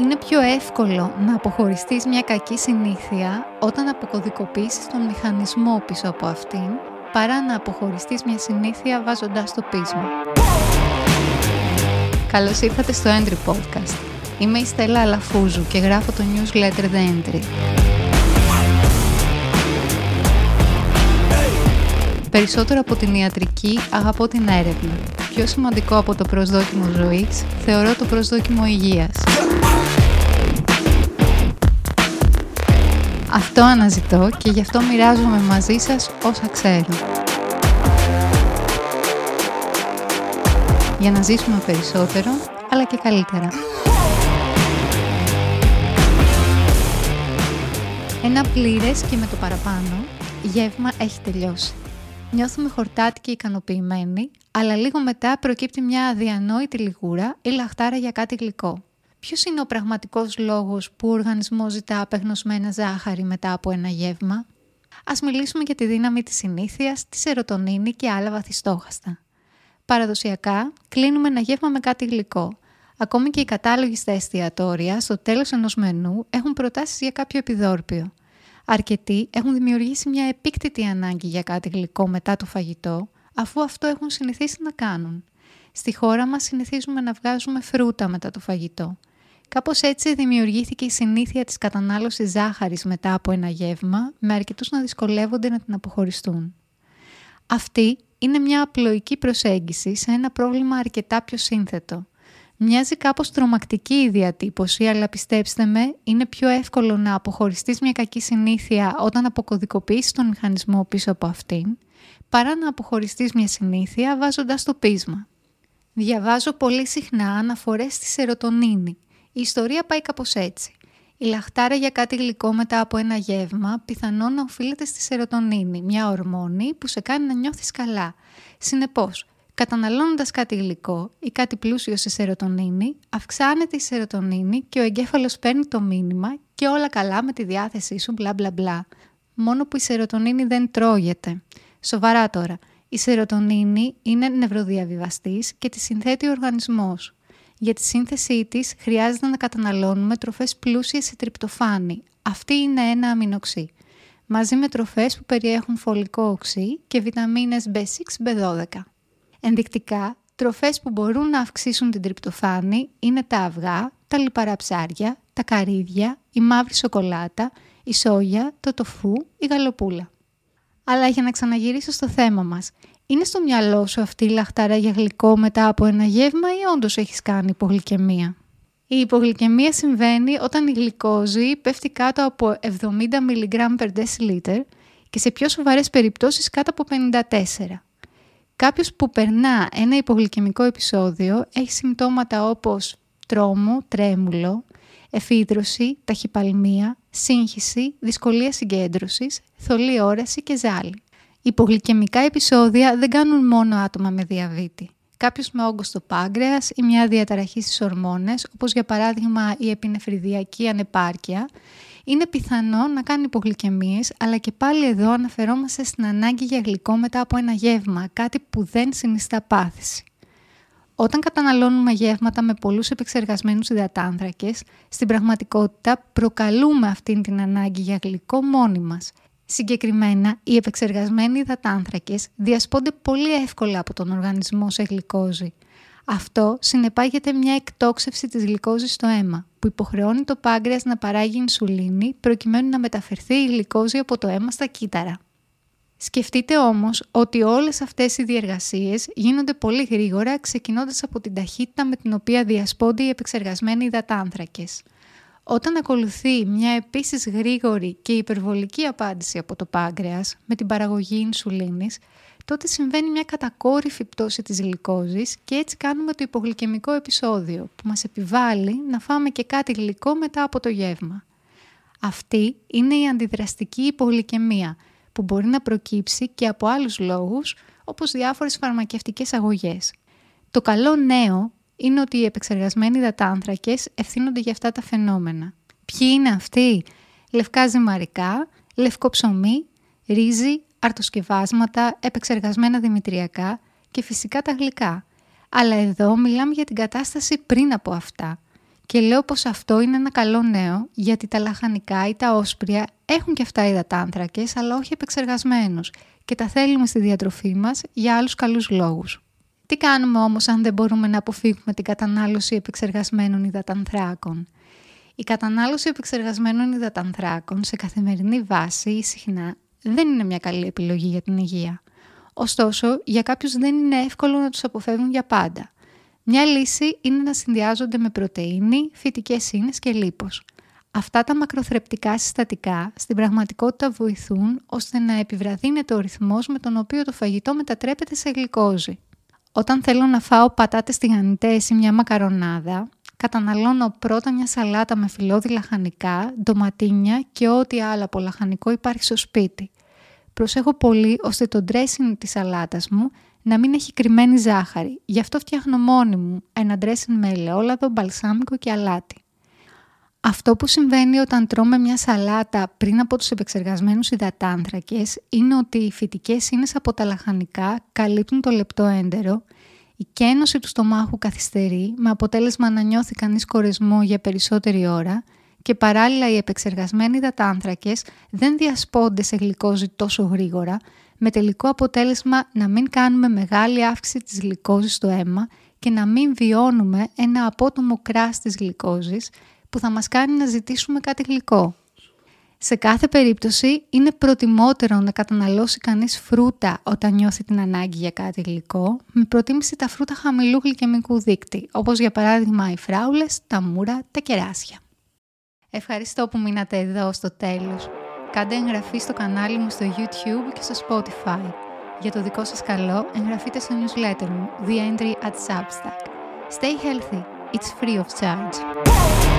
Είναι πιο εύκολο να αποχωριστείς μια κακή συνήθεια όταν αποκωδικοποιήσεις τον μηχανισμό πίσω από αυτήν παρά να αποχωριστείς μια συνήθεια βάζοντας το πείσμα. Καλώς ήρθατε στο Entry Podcast. Είμαι η Στέλλα Αλαφούζου και γράφω το newsletter The Entry. Περισσότερο από την ιατρική αγαπώ την έρευνα. Πιο σημαντικό από το προσδόκιμο ζωής θεωρώ το προσδόκιμο υγείας. Αυτό αναζητώ και γι' αυτό μοιράζομαι μαζί σας όσα ξέρω. Για να ζήσουμε περισσότερο, αλλά και καλύτερα. Ένα πλήρες και με το παραπάνω γεύμα έχει τελειώσει. Νιώθουμε χορτάτοι και ικανοποιημένοι, αλλά λίγο μετά προκύπτει μια αδιανόητη λιγούρα ή λαχτάρα για κάτι γλυκό. Ποιος είναι ο πραγματικός λόγος που ο οργανισμός ζητά απεγνωσμένα ζάχαρη μετά από ένα γεύμα; Α μιλήσουμε για τη δύναμη της συνήθειας, της σερωτονίνη και άλλα βαθιστόχαστα. Παραδοσιακά, κλείνουμε ένα γεύμα με κάτι γλυκό. Ακόμη και οι κατάλογοι στα εστιατόρια, στο τέλος ενός μενού, έχουν προτάσεις για κάποιο επιδόρπιο. Αρκετοί έχουν δημιουργήσει μια επίκτητη ανάγκη για κάτι γλυκό μετά το φαγητό, αφού αυτό έχουν συνηθίσει να κάνουν. Στη χώρα μας συνηθίζουμε να βγάζουμε φρούτα μετά το φαγητό. Κάπως έτσι δημιουργήθηκε η συνήθεια της κατανάλωσης ζάχαρης μετά από ένα γεύμα, με αρκετούς να δυσκολεύονται να την αποχωριστούν. Αυτή είναι μια απλοϊκή προσέγγιση σε ένα πρόβλημα αρκετά πιο σύνθετο. Μοιάζει κάπως τρομακτική η διατύπωση, αλλά πιστέψτε με, είναι πιο εύκολο να αποχωριστείς μια κακή συνήθεια όταν αποκωδικοποιήσεις τον μηχανισμό πίσω από αυτήν, παρά να αποχωριστείς μια συνήθεια βάζοντας το πείσμα. Διαβάζω πολύ συχνά αναφορές στη σερωτονίνη, η ιστορία πάει κάπως έτσι. Η λαχτάρα για κάτι γλυκό μετά από ένα γεύμα πιθανόν να οφείλεται στη σερωτονίνη, μια ορμόνη που σε κάνει να νιώθεις καλά. Συνεπώς, καταναλώνοντας κάτι γλυκό ή κάτι πλούσιο σε σερωτονίνη, αυξάνεται η σερωτονίνη και ο εγκέφαλος παίρνει το μήνυμα και όλα καλά με τη διάθεσή σου μπλα μπλα μπλα. Μόνο που η σερωτονίνη δεν τρώγεται. Σοβαρά τώρα, η σερωτονίνη είναι νευροδιαβιβαστής και τη συνθέτει ο οργανισμός. Για τη σύνθεσή της χρειάζεται να καταναλώνουμε τροφές πλούσιες σε τριπτοφάνη. Αυτή είναι ένα αμινοξύ. Μαζί με τροφές που περιέχουν φωλικό οξύ και βιταμίνες B6, B12. Ενδεικτικά, τροφές που μπορούν να αυξήσουν την τριπτοφάνη είναι τα αυγά, τα λιπαρά ψάρια, τα καρύδια, η μαύρη σοκολάτα, η σόγια, το τοφού, η γαλοπούλα. Αλλά για να ξαναγυρίσω στο θέμα μας, είναι στο μυαλό σου αυτή η λαχτάρα για γλυκό μετά από ένα γεύμα ή όντως έχεις κάνει υπογλυκαιμία; Η υπογλυκαιμία συμβαίνει όταν η γλυκόζη πέφτει κάτω από 70 mg per deciliter και σε πιο σοβαρές περιπτώσεις κάτω από 54. Κάποιος που περνά ένα υπογλυκαιμικό επεισόδιο έχει συμπτώματα όπως τρόμο, τρέμουλο, εφίδρωση, ταχυπαλμία, σύγχυση, δυσκολία συγκέντρωσης, θολή όραση και ζάλι. Υπογλυκαιμικά επεισόδια δεν κάνουν μόνο άτομα με διαβήτη. Κάποιος με όγκο στο πάγκρεας ή μια διαταραχή στις ορμόνες, όπως για παράδειγμα η επινεφριδιακή ανεπάρκεια, είναι πιθανό να κάνει υπογλυκαιμίες, αλλά και πάλι εδώ αναφερόμαστε στην ανάγκη για γλυκό μετά από ένα γεύμα, κάτι που δεν συνιστά πάθηση. Όταν καταναλώνουμε γεύματα με πολλούς επεξεργασμένους υδατάνθρακες, στην πραγματικότητα προκαλούμε αυτήν την ανάγκη για γλυκό μόνοι μας Συγκεκριμένα, οι επεξεργασμένοι υδατάνθρακες διασπώνται πολύ εύκολα από τον οργανισμό σε γλυκόζη. Αυτό συνεπάγεται μια εκτόξευση της γλυκόζης στο αίμα, που υποχρεώνει το πάγκρεας να παράγει ινσουλίνη προκειμένου να μεταφερθεί η γλυκόζη από το αίμα στα κύτταρα. Σκεφτείτε όμως ότι όλες αυτές οι διεργασίες γίνονται πολύ γρήγορα ξεκινώντας από την ταχύτητα με την οποία διασπώνται οι επεξεργασμένοι υδατάνθρακες. Όταν ακολουθεί μια επίσης γρήγορη και υπερβολική απάντηση από το πάγκρεας με την παραγωγή ινσουλίνης, τότε συμβαίνει μια κατακόρυφη πτώση της γλυκόζης και έτσι κάνουμε το υπογλυκαιμικό επεισόδιο που μας επιβάλλει να φάμε και κάτι γλυκό μετά από το γεύμα. Αυτή είναι η αντιδραστική υπογλυκαιμία που μπορεί να προκύψει και από άλλους λόγους όπως διάφορες φαρμακευτικές αγωγές. Το καλό νέο είναι ότι οι επεξεργασμένοι υδατάνθρακες ευθύνονται για αυτά τα φαινόμενα. Ποιοι είναι αυτοί; Λευκά ζυμαρικά, λευκό ψωμί, ρύζι, αρτοσκευάσματα, επεξεργασμένα δημητριακά και φυσικά τα γλυκά. Αλλά εδώ μιλάμε για την κατάσταση πριν από αυτά. Και λέω πως αυτό είναι ένα καλό νέο, γιατί τα λαχανικά ή τα όσπρια έχουν και αυτά υδατάνθρακες, αλλά όχι επεξεργασμένους και τα θέλουμε στη διατροφή μας για άλλους καλούς λόγους. Τι κάνουμε όμως αν δεν μπορούμε να αποφύγουμε την κατανάλωση επεξεργασμένων υδατανθράκων; Η κατανάλωση επεξεργασμένων υδατανθράκων σε καθημερινή βάση ή συχνά δεν είναι μια καλή επιλογή για την υγεία. Ωστόσο, για κάποιους δεν είναι εύκολο να τους αποφεύγουν για πάντα. Μια λύση είναι να συνδυάζονται με πρωτεΐνη, φυτικές ίνες και λίπος. Αυτά τα μακροθρεπτικά συστατικά στην πραγματικότητα βοηθούν ώστε να επιβραδύνεται ο ρυθμός με τον οποίο το φαγητό μετατρέπεται σε γλυκόζη. Όταν θέλω να φάω πατάτες τηγανιτές ή μια μακαρονάδα, καταναλώνω πρώτα μια σαλάτα με φυλλώδη λαχανικά, ντοματίνια και ό,τι άλλο από λαχανικό υπάρχει στο σπίτι. Προσέχω πολύ ώστε το dressing της σαλάτας μου να μην έχει κρυμμένη ζάχαρη. Γι' αυτό φτιάχνω μόνη μου ένα dressing με ελαιόλαδο, μπαλσάμικο και αλάτι. Αυτό που συμβαίνει όταν τρώμε μια σαλάτα πριν από τους επεξεργασμένους υδατάνθρακες είναι ότι οι φυτικές ίνες από τα λαχανικά καλύπτουν το λεπτό έντερο, η κένωση του στομάχου καθυστερεί με αποτέλεσμα να νιώθει κανείς κορεσμό για περισσότερη ώρα και παράλληλα οι επεξεργασμένοι υδατάνθρακες δεν διασπώνται σε γλυκόζη τόσο γρήγορα με τελικό αποτέλεσμα να μην κάνουμε μεγάλη αύξηση της γλυκόζης στο αίμα και να μην βιώνουμε ένα απότομο κράς της γλυκόζης που θα μας κάνει να ζητήσουμε κάτι γλυκό. Σε κάθε περίπτωση είναι προτιμότερο να καταναλώσει κανείς φρούτα όταν νιώθει την ανάγκη για κάτι γλυκό, με προτίμηση τα φρούτα χαμηλού γλυκαιμικού δείκτη, όπως για παράδειγμα οι φράουλες, τα μούρα, τα κεράσια. Ευχαριστώ που μείνατε εδώ στο τέλος. Κάντε εγγραφή στο κανάλι μου στο YouTube και στο Spotify. Για το δικό σας καλό, εγγραφείτε στο newsletter μου, The Entry at Substack. Stay healthy. It's free of charge.